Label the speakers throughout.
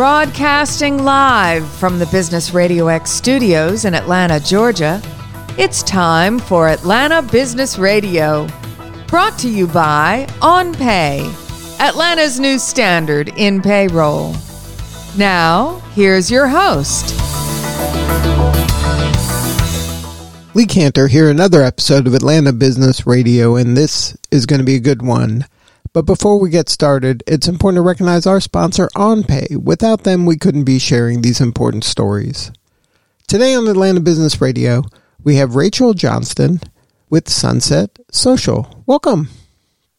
Speaker 1: Broadcasting live from the Business Radio X studios in Atlanta, Georgia, it's time for Atlanta Business Radio. Brought to you by OnPay, Atlanta's new standard in payroll. Now, here's your host.
Speaker 2: Lee Kantor here, another episode of Atlanta Business Radio, and this is going to be a good one. But before we get started, it's important to recognize our sponsor, OnPay. Without them, we couldn't be sharing these important stories. Today on Atlanta Business Radio, we have Rachel Johnston with Sunset Social. Welcome.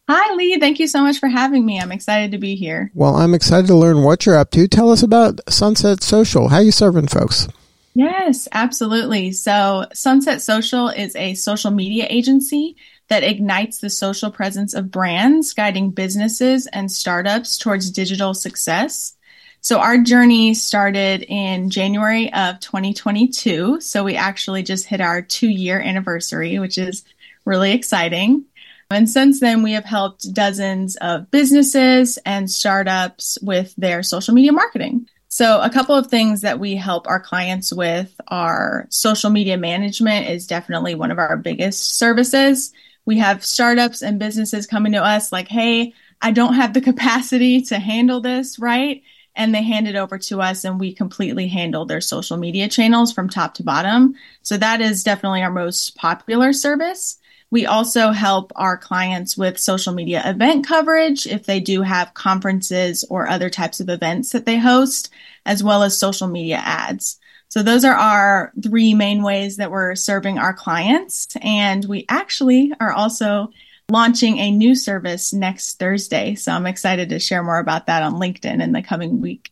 Speaker 3: Hi, Lee. Thank you so much for having me. I'm excited to be here.
Speaker 2: Well, I'm excited to learn what you're up to. Tell us about Sunset Social. How you serving folks?
Speaker 3: Yes, absolutely. So, Sunset Social is a social media agency that ignites the social presence of brands, guiding businesses and startups towards digital success. So, our journey started in January of 2022. So, we actually just hit our two year anniversary, which is really exciting. And since then, we have helped dozens of businesses and startups with their social media marketing. So, a couple of things that we help our clients with are social media management is definitely one of our biggest services we have startups and businesses coming to us like, hey, I don't have the capacity to handle this, right? And they hand it over to us and we completely handle their social media channels from top to bottom. So that is definitely our most popular service. We also help our clients with social media event coverage if they do have conferences or other types of events that they host, as well as social media ads. So those are our three main ways that we're serving our clients. And we actually are also launching a new service next Thursday. So I'm excited to share more about that on LinkedIn in the coming week.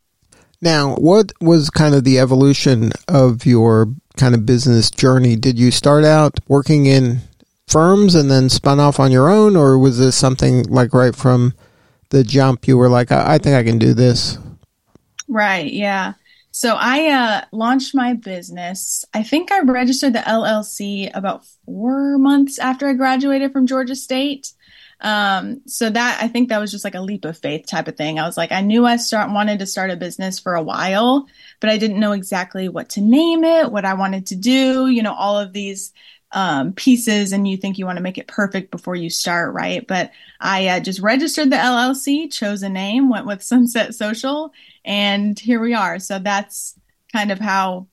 Speaker 2: Now, what was kind of the evolution of your kind of business journey? Did you start out working in firms and then spun off on your own, or was this something like right from the jump you were like, I, I think I can do this?
Speaker 3: Right. Yeah. So I uh, launched my business. I think I registered the LLC about four months after I graduated from Georgia State. Um, so that I think that was just like a leap of faith type of thing. I was like, I knew I start wanted to start a business for a while, but I didn't know exactly what to name it, what I wanted to do. You know, all of these um, pieces and you think you want to make it perfect before you start, right? But I uh, just registered the LLC, chose a name, went with Sunset Social, and here we are. So that's kind of how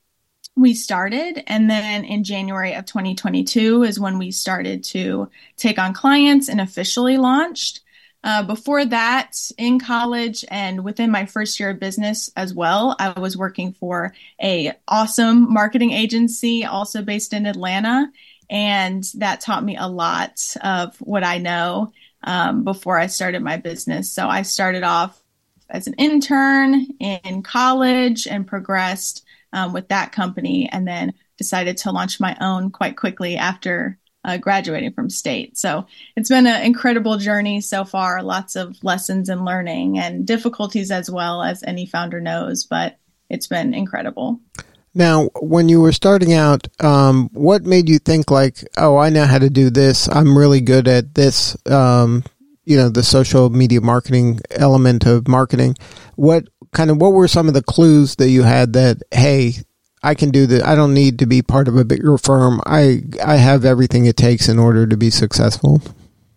Speaker 3: we started. And then in January of 2022 is when we started to take on clients and officially launched. Uh, before that, in college and within my first year of business as well, I was working for a awesome marketing agency, also based in Atlanta, and that taught me a lot of what I know um, before I started my business. So I started off as an intern in college and progressed um, with that company, and then decided to launch my own quite quickly after uh, graduating from state. So it's been an incredible journey so far. Lots of lessons and learning and difficulties as well as any founder knows, but it's been incredible.
Speaker 2: Now, when you were starting out, um, what made you think like, "Oh, I know how to do this. I'm really good at this." Um, you know, the social media marketing element of marketing. What kind of what were some of the clues that you had that, hey, I can do that. I don't need to be part of a bigger firm. I I have everything it takes in order to be successful.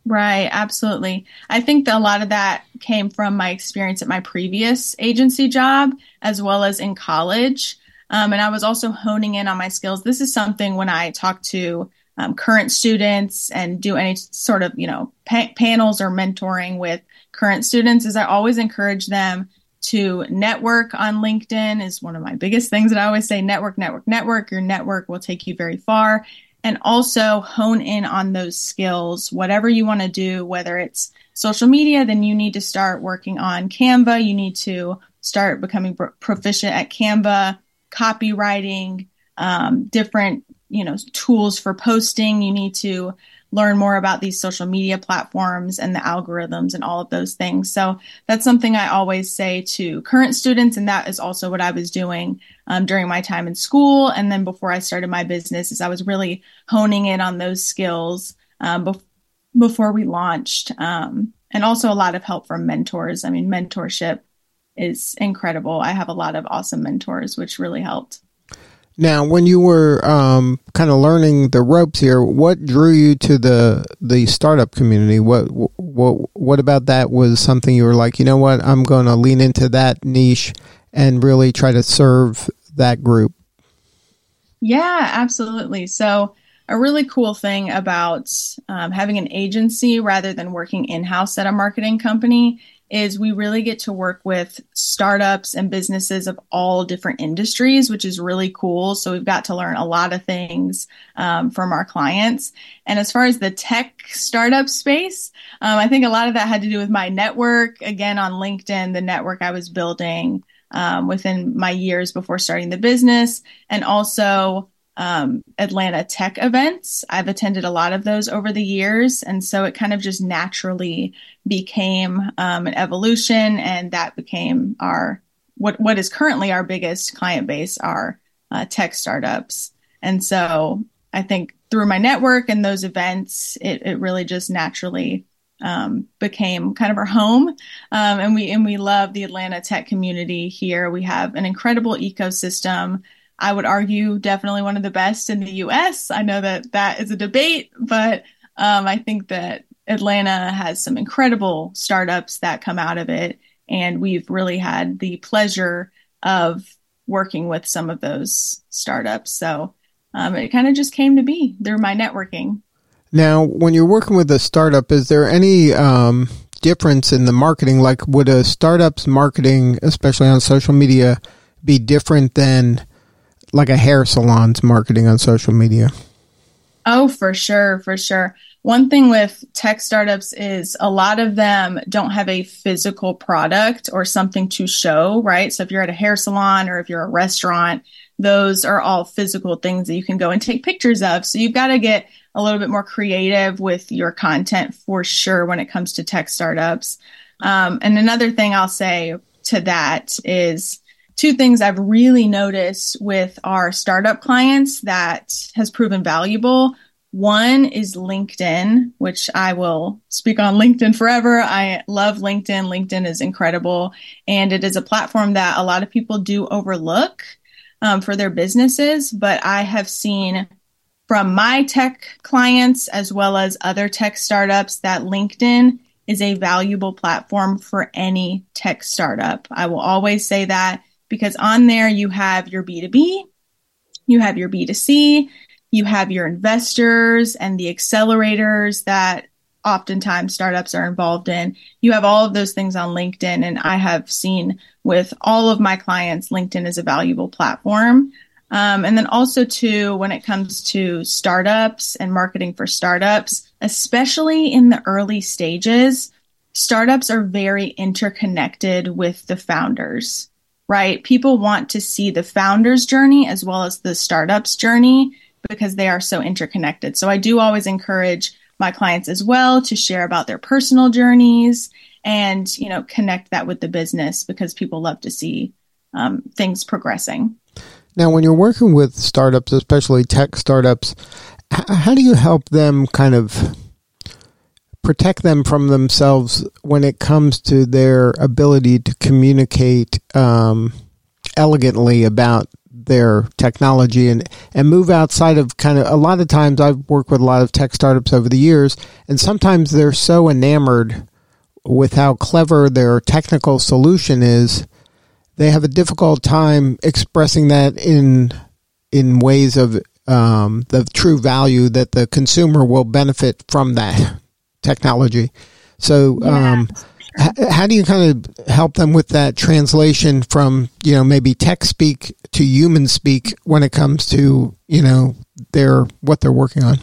Speaker 3: Right, absolutely. I think that a lot of that came from my experience at my previous agency job as well as in college. Um, and I was also honing in on my skills. This is something when I talk to um, current students and do any sort of, you know, pa- panels or mentoring with current students is I always encourage them to network on LinkedIn is one of my biggest things that I always say network, network, network. Your network will take you very far. And also hone in on those skills, whatever you want to do, whether it's social media, then you need to start working on Canva. You need to start becoming proficient at Canva, copywriting, um, different, you know, tools for posting. You need to learn more about these social media platforms and the algorithms and all of those things. So that's something I always say to current students, and that is also what I was doing um, during my time in school. And then before I started my business, is I was really honing in on those skills um, bef- before we launched, um, and also a lot of help from mentors. I mean, mentorship is incredible. I have a lot of awesome mentors, which really helped.
Speaker 2: Now, when you were um, kind of learning the ropes here, what drew you to the the startup community? What what what about that was something you were like, you know what, I'm going to lean into that niche and really try to serve that group?
Speaker 3: Yeah, absolutely. So, a really cool thing about um, having an agency rather than working in house at a marketing company is we really get to work with startups and businesses of all different industries, which is really cool. So we've got to learn a lot of things um, from our clients. And as far as the tech startup space, um, I think a lot of that had to do with my network. Again, on LinkedIn, the network I was building um, within my years before starting the business, and also um, Atlanta tech events. I've attended a lot of those over the years. And so it kind of just naturally became um, an evolution. And that became our, what, what is currently our biggest client base are uh, tech startups. And so I think through my network and those events, it, it really just naturally um, became kind of our home. Um, and we and we love the Atlanta tech community here. We have an incredible ecosystem. I would argue definitely one of the best in the US. I know that that is a debate, but um, I think that Atlanta has some incredible startups that come out of it. And we've really had the pleasure of working with some of those startups. So um, it kind of just came to be through my networking.
Speaker 2: Now, when you're working with a startup, is there any um, difference in the marketing? Like, would a startup's marketing, especially on social media, be different than like a hair salon's marketing on social media?
Speaker 3: Oh, for sure, for sure. One thing with tech startups is a lot of them don't have a physical product or something to show, right? So if you're at a hair salon or if you're a restaurant, those are all physical things that you can go and take pictures of. So you've got to get a little bit more creative with your content for sure when it comes to tech startups. Um, and another thing I'll say to that is two things I've really noticed with our startup clients that has proven valuable. One is LinkedIn, which I will speak on LinkedIn forever. I love LinkedIn. LinkedIn is incredible. And it is a platform that a lot of people do overlook um, for their businesses. But I have seen from my tech clients as well as other tech startups that LinkedIn is a valuable platform for any tech startup. I will always say that because on there you have your B2B, you have your B2C, you have your investors and the accelerators that oftentimes startups are involved in. You have all of those things on LinkedIn. And I have seen with all of my clients, LinkedIn is a valuable platform. Um, and then also too, when it comes to startups and marketing for startups, especially in the early stages, startups are very interconnected with the founders right? People want to see the founder's journey as well as the startup's journey because they are so interconnected. So I do always encourage my clients as well to share about their personal journeys and you know connect that with the business because people love to see um, things progressing.
Speaker 2: Now, when you're working with startups, especially tech startups, how do you help them kind of protect them from themselves when it comes to their ability to communicate um, elegantly about their technology and, and move outside of kind of a lot of times I've worked with a lot of tech startups over the years and sometimes they're so enamored with how clever their technical solution is they have a difficult time expressing that in in ways of um, the true value that the consumer will benefit from that technology. So, yeah, um, h- how do you kind of help them with that translation from you know maybe tech speak to human speak when it comes to you know their what they're working on?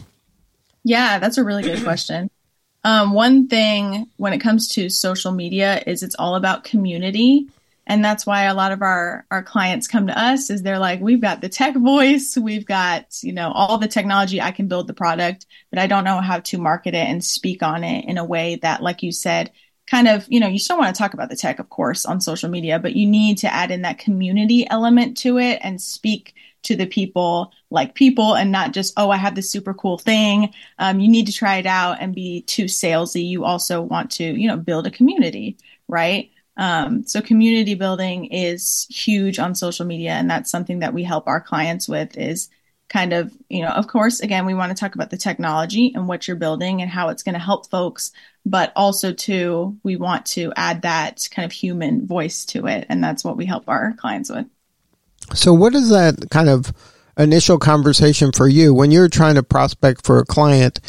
Speaker 3: Yeah, that's a really good question. Um, one thing when it comes to social media is it's all about community and that's why a lot of our our clients come to us is they're like we've got the tech voice. We've got you know all the technology. I can build the product but i don't know how to market it and speak on it in a way that like you said kind of you know you still want to talk about the tech of course on social media but you need to add in that community element to it and speak to the people like people and not just oh i have this super cool thing. Um, you need to try it out and be too salesy. You also want to you know build a community right Um, so community building is huge on social media, and that's something that we help our clients with. Is kind of you know, of course, again, we want to talk about the technology and what you're building and how it's going to help folks, but also too, we want to add that kind of human voice to it, and that's what we help our clients with.
Speaker 2: So, what is that kind of initial conversation for you when you're trying to prospect for a client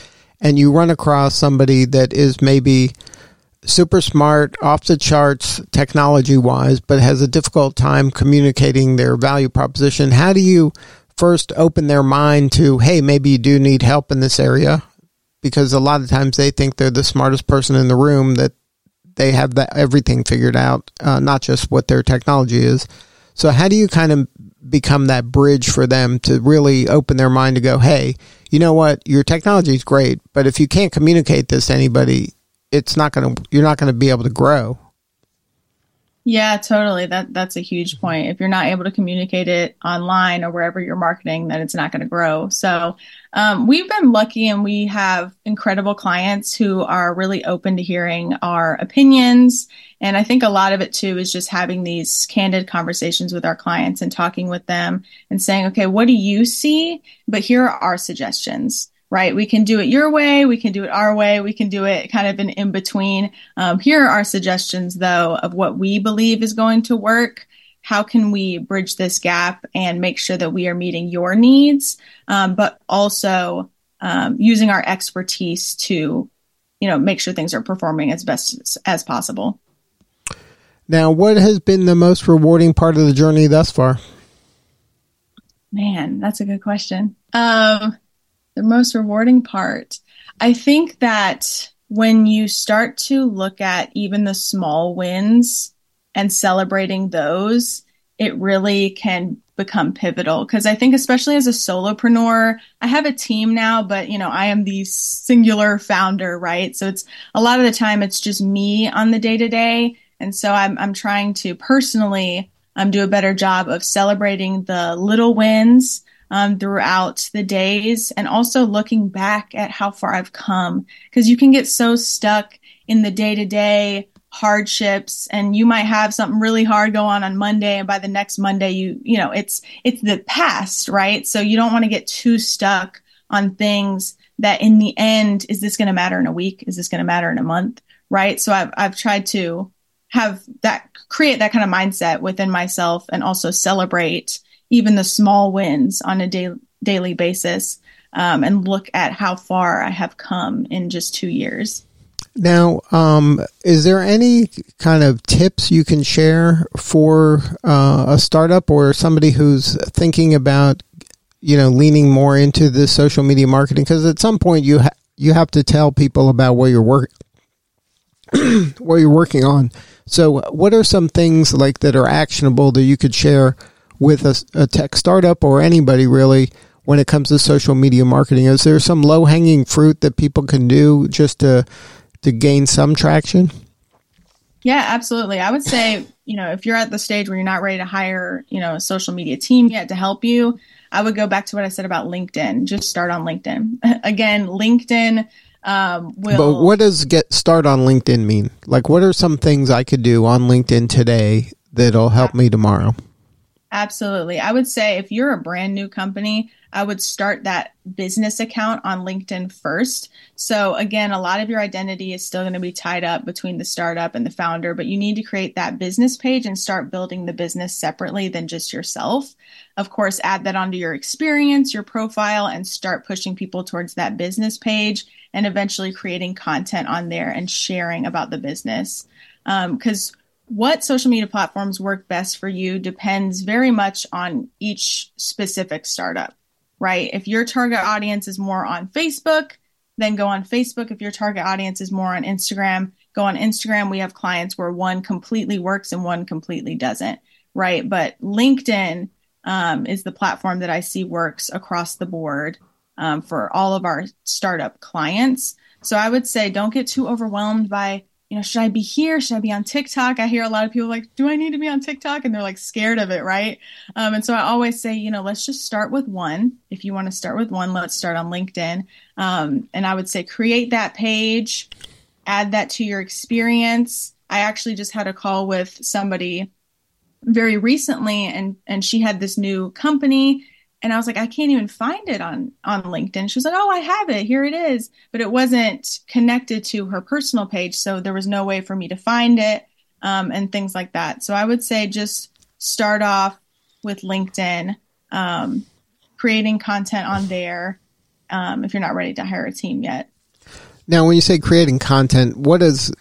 Speaker 2: and you run across somebody that is maybe super smart, off the charts technology wise, but has a difficult time communicating their value proposition? How do you first open their mind to, hey, maybe you do need help in this area? Because a lot of times they think they're the smartest person in the room, that they have that everything figured out, uh, not just what their technology is. So, how do you kind of become that bridge for them to really open their mind to go, hey, you know what, your technology is great, but if you can't communicate this to anybody, it's not going to you're not going to be able to grow.
Speaker 3: Yeah, totally. That that's a huge point. If you're not able to communicate it online or wherever you're marketing, then it's not going to grow. So um, we've been lucky, and we have incredible clients who are really open to hearing our opinions. And I think a lot of it too is just having these candid conversations with our clients and talking with them and saying, okay, what do you see? But here are our suggestions right? We can do it your way, we can do it our way, we can do it kind of an in between. Um, here are our suggestions, though, of what we believe is going to work. How can we bridge this gap and make sure that we are meeting your needs, um, but also um, using our expertise to, you know, make sure things are performing as best as, as possible.
Speaker 2: Now, what has been the most rewarding part of the journey thus far?
Speaker 3: Man, that's a good question. Um, the most rewarding part. I think that when you start to look at even the small wins and celebrating those, it really can become pivotal because I think especially as a solopreneur, I have a team now, but you know, I am the singular founder, right? So it's a lot of the time it's just me on the day to day. And so I'm I'm trying to personally um, do a better job of celebrating the little wins um, throughout the days and also looking back at how far I've come. Because you can get so stuck in the day to day hardships and you might have something really hard go on on Monday and by the next Monday you you know it's it's the past right? So you don't want to get too stuck on things that in the end is this going to matter in a week? Is this going to matter in a month? Right? So I've I've tried to have that create that kind of mindset within myself and also celebrate even the small wins on a da- daily basis um, and look at how far I have come in just two years.
Speaker 2: Now, um, is there any kind of tips you can share for uh, a startup or somebody who's thinking about, you know, leaning more into the social media marketing? Because at some point you ha- you have to tell people about what you're work what you're working on. So, what are some things like that are actionable that you could share with a, a tech startup or anybody really when it comes to social media marketing? Is there some low hanging fruit that people can do just to to gain some traction?
Speaker 3: Yeah, absolutely. I would say, you know, if you're at the stage where you're not ready to hire, you know, a social media team yet to help you, I would go back to what I said about LinkedIn. Just start on LinkedIn. Again, LinkedIn um, will.
Speaker 2: But what does get start on LinkedIn mean? Like, what are some things I could do on LinkedIn today that'll help me tomorrow?
Speaker 3: Absolutely. I would say if you're a brand new company, I would start that business account on LinkedIn first. So, again, a lot of your identity is still going to be tied up between the startup and the founder, but you need to create that business page and start building the business separately than just yourself. Of course, add that onto your experience, your profile, and start pushing people towards that business page and eventually creating content on there and sharing about the business. Because um, what social media platforms work best for you depends very much on each specific startup, right? If your target audience is more on Facebook, then go on Facebook. If your target audience is more on Instagram, go on Instagram. We have clients where one completely works and one completely doesn't, right? But LinkedIn um, is the platform that I see works across the board um, for all of our startup clients. So I would say don't get too overwhelmed by you know, should I be here? Should I be on TikTok? I hear a lot of people like, do I need to be on TikTok? And they're like scared of it, right? Um, and so I always say, you know, let's just start with one. If you want to start with one, let's start on LinkedIn. Um, and I would say create that page, add that to your experience, I actually just had a call with somebody very recently and and she had this new company and I was like I can't even find it on on LinkedIn. She was like, "Oh, I have it. Here it is." But it wasn't connected to her personal page, so there was no way for me to find it um, and things like that. So I would say just start off with LinkedIn, um, creating content on there um, if you're not ready to hire a team yet.
Speaker 2: Now, when you say creating content, what does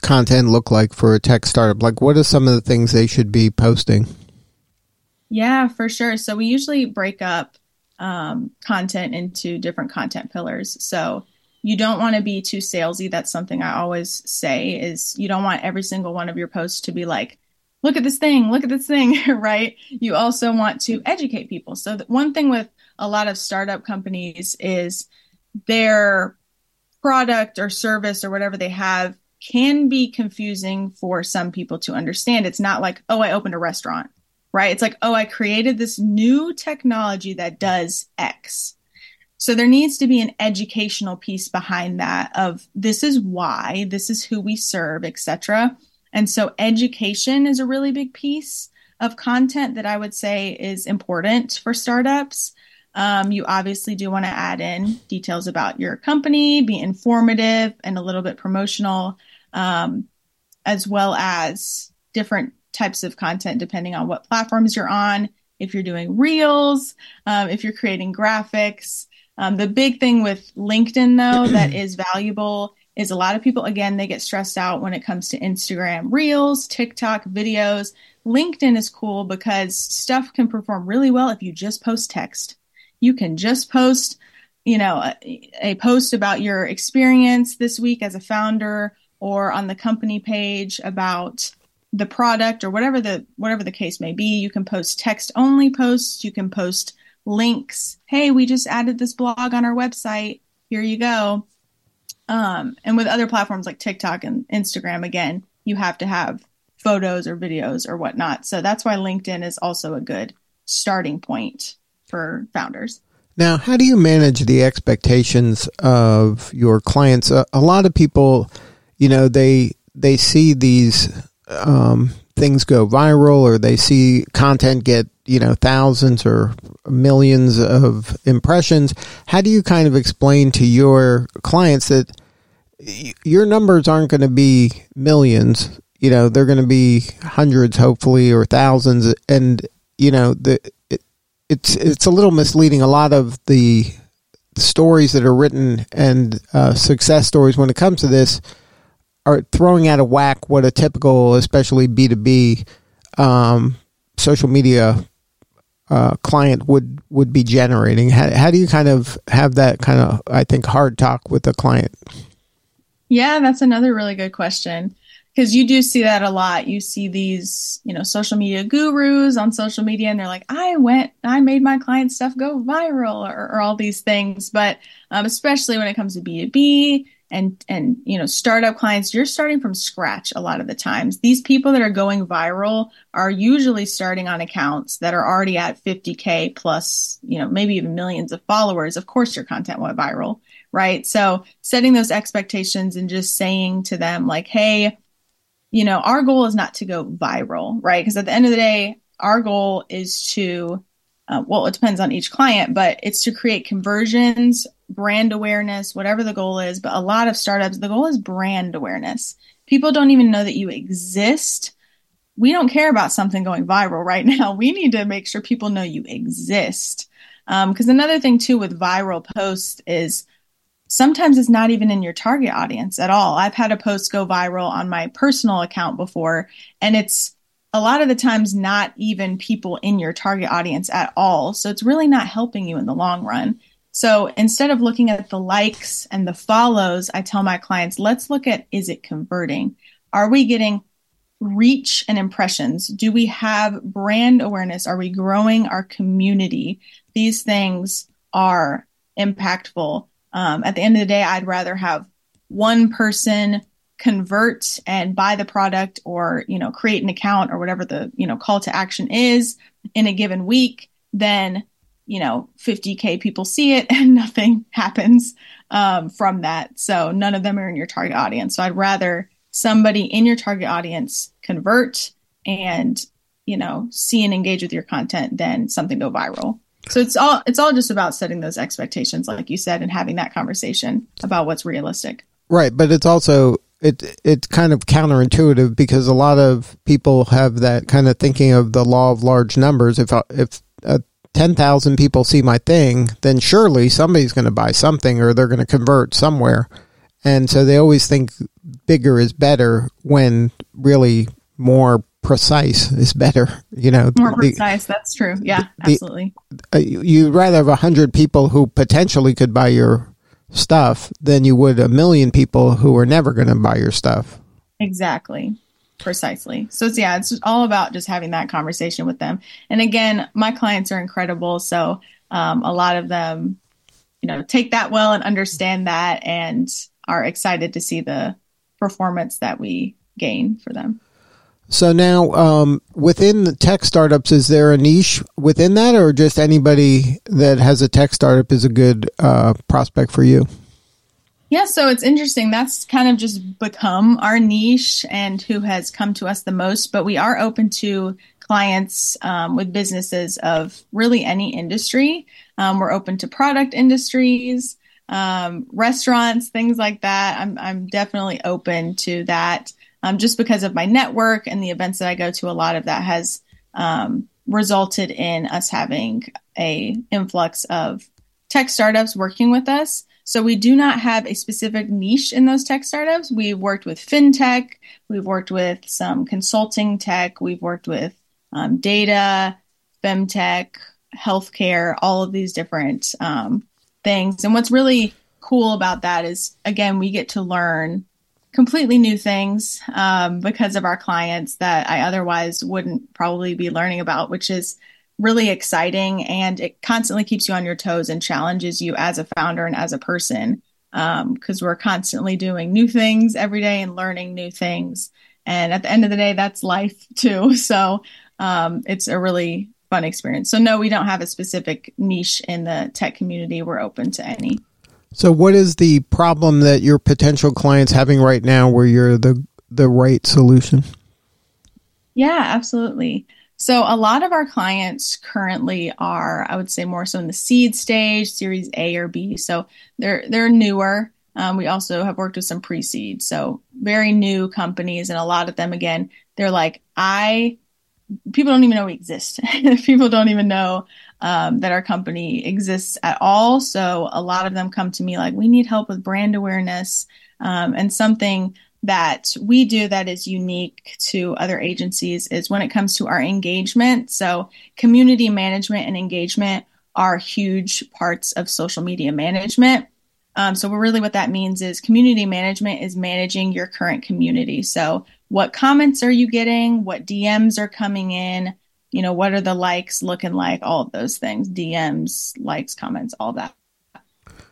Speaker 2: content look like for a tech startup? Like, what are some of the things they should be posting?
Speaker 3: Yeah, for sure. So we usually break up um, content into different content pillars. So you don't want to be too salesy. That's something I always say is you don't want every single one of your posts to be like, look at this thing, look at this thing, right? You also want to educate people. So one thing with a lot of startup companies is their product or service or whatever they have can be confusing for some people to understand. It's not like, oh, I opened a restaurant, right? It's like, oh, I created this new technology that does X. So there needs to be an educational piece behind that of this is why, this is who we serve, etc. And so education is a really big piece of content that I would say is important for startups. Um, you obviously do want to add in details about your company, be informative and a little bit promotional, um, as well as different types of content depending on what platforms you're on. If you're doing reels, um, if you're creating graphics, um, the big thing with LinkedIn, though, that is valuable is a lot of people, again, they get stressed out when it comes to Instagram reels, TikTok videos. LinkedIn is cool because stuff can perform really well if you just post text. You can just post, you know, a, a post about your experience this week as a founder or on the company page about the product or whatever the whatever the case may be. You can post text only posts, you can post links. Hey, we just added this blog on our website. Here you go. Um, and with other platforms like TikTok and Instagram, again, you have to have photos or videos or whatnot. So that's why LinkedIn is also a good starting point for founders.
Speaker 2: Now, how do you manage the expectations of your clients? A, a lot of people, you know, they they see these um, things go viral or they see content get you know thousands or millions of impressions how do you kind of explain to your clients that your numbers aren't going to be millions you know they're going to be hundreds hopefully or thousands and you know the it, it's it's a little misleading. A lot of the stories that are written and uh, success stories when it comes to this are throwing out of whack what a typical, especially B two B, um, social media uh, client would would be generating. How, how do you kind of have that kind of I think hard talk with a client?
Speaker 3: Yeah, that's another really good question because you do see that a lot. You see these, you know, social media gurus on social media, and they're like, "I went, I made my client stuff go viral," or, or all these things. But um, especially when it comes to B two B, and and you know startup clients you're starting from scratch a lot of the times. These people that are going viral are usually starting on accounts that are already at 50k plus you know maybe even millions of followers. Of course your content went viral right? So setting those expectations and just saying to them like hey you know our goal is not to go viral right? Because at the end of the day our goal is to uh, well, it depends on each client, but it's to create conversions brand awareness, whatever the goal is. But a lot of startups, the goal is brand awareness. People don't even know that you exist. We don't care about something going viral right now. We need to make sure people know you exist. Because um, another thing, too, with viral posts is sometimes it's not even in your target audience at all. I've had a post go viral on my personal account before, and it's a lot of the times not even people in your target audience at all. So it's really not helping you in the long run. So instead of looking at the likes and the follows, I tell my clients, let's look at is it converting? Are we getting reach and impressions? Do we have brand awareness? Are we growing our community? These things are impactful. Um, at the end of the day, I'd rather have one person convert and buy the product or you know create an account or whatever the you know call to action is in a given week than you know 50k people see it and nothing happens um, from that. So none of them are in your target audience. So i'd rather somebody in your target audience convert and you know see and engage with your content than something go viral. So it's all it's all just about setting those expectations like you said and having that conversation about what's realistic.
Speaker 2: Right but it's also it it's kind of counterintuitive because a lot of people have that kind of thinking of the law of large numbers. If if uh, 10,000 people see my thing then surely somebody's going to buy something or they're going to convert somewhere and so they always think bigger is better when really more precise is better. You know,
Speaker 3: more precise. That's true. Yeah, the, absolutely.
Speaker 2: Uh, you'd rather have a hundred people who potentially could buy your stuff than you would a million people who are never going to buy your stuff.
Speaker 3: Exactly. Precisely. So it's, yeah, it's all about just having that conversation with them. And again, my clients are incredible. So um, a lot of them, you know, take that well and understand that and are excited to see the performance that we gain for them.
Speaker 2: So now, um, within the tech startups, is there a niche within that, or just anybody that has a tech startup is a good uh, prospect for you?
Speaker 3: Yeah, so it's interesting. That's kind of just become our niche and who has come to us the most. But we are open to clients um, with businesses of really any industry. Um, we're open to product industries um, restaurants, things like that. I'm I'm definitely open to that. Um, just because of my network and the events that I go to, a lot of that has um, resulted in us having a influx of tech startups working with us. So we do not have a specific niche in those tech startups. We've worked with fintech, we've worked with some consulting tech, we've worked with um, data, femtech, healthcare, all of these different um, things. And what's really cool about that is, again, we get to learn completely new things um, because of our clients that I otherwise wouldn't probably be learning about, which is really exciting. And it constantly keeps you on your toes and challenges you as a founder and as a person because um, we're constantly doing new things every day and learning new things. And at the end of the day, that's life too. So um, it's a really fun experience. So no, we don't have a specific niche in the tech community. We're open to any.
Speaker 2: So what is the problem that your potential clients having right now where you're the the right solution?
Speaker 3: Yeah, absolutely. So a lot of our clients currently are, I would say, more so in the seed stage, Series A or B. So they're they're newer. Um, we also have worked with some pre-seed, so very new companies, and a lot of them, again, they're like, I people don't even know we exist. people don't even know um, that our company exists at all. So a lot of them come to me like, we need help with brand awareness um, and something that we do that is unique to other agencies is when it comes to our engagement. So community management and engagement are huge parts of social media management. Um, so really what that means is community management is managing your current community. So what comments are you getting? What DMs are coming in? You know, what are the likes looking like? All of those things, DMs, likes, comments, all that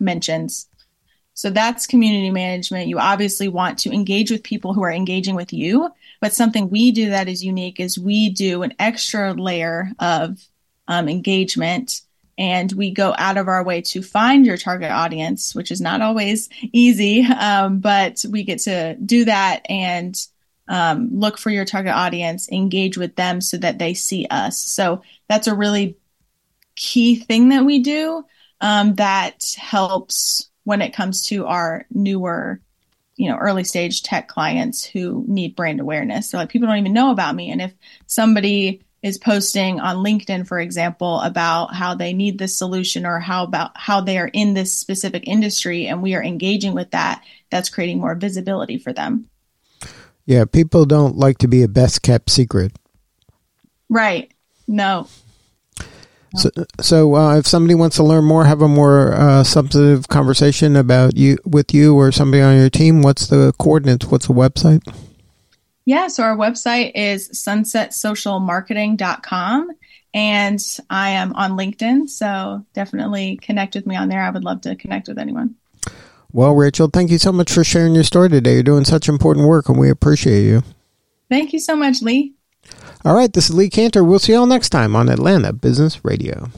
Speaker 3: mentions. So that's community management. You obviously want to engage with people who are engaging with you, but something we do that is unique is we do an extra layer of um, engagement and we go out of our way to find your target audience, which is not always easy, um, but we get to do that and um, look for your target audience, engage with them so that they see us. So that's a really key thing that we do um, that helps when it comes to our newer, you know, early stage tech clients who need brand awareness. So like people don't even know about me, and if somebody is posting on LinkedIn, for example, about how they need this solution or how about how they are in this specific industry, and we are engaging with that, that's creating more visibility for them.
Speaker 2: Yeah, people don't like to be a best kept secret.
Speaker 3: Right. No.
Speaker 2: So, so uh, if somebody wants to learn more, have a more uh, substantive conversation about you with you or somebody on your team, what's the coordinates? What's the website?
Speaker 3: Yeah, so our website is sunsetsocialmarketing.com and I am on LinkedIn, so definitely connect with me on there. I would love to connect with anyone.
Speaker 2: Well, Rachel, thank you so much for sharing your story today. You're doing such important work and we appreciate you.
Speaker 3: Thank you so much, Lee.
Speaker 2: All right, this is Lee Kantor. We'll see you all next time on Atlanta Business Radio.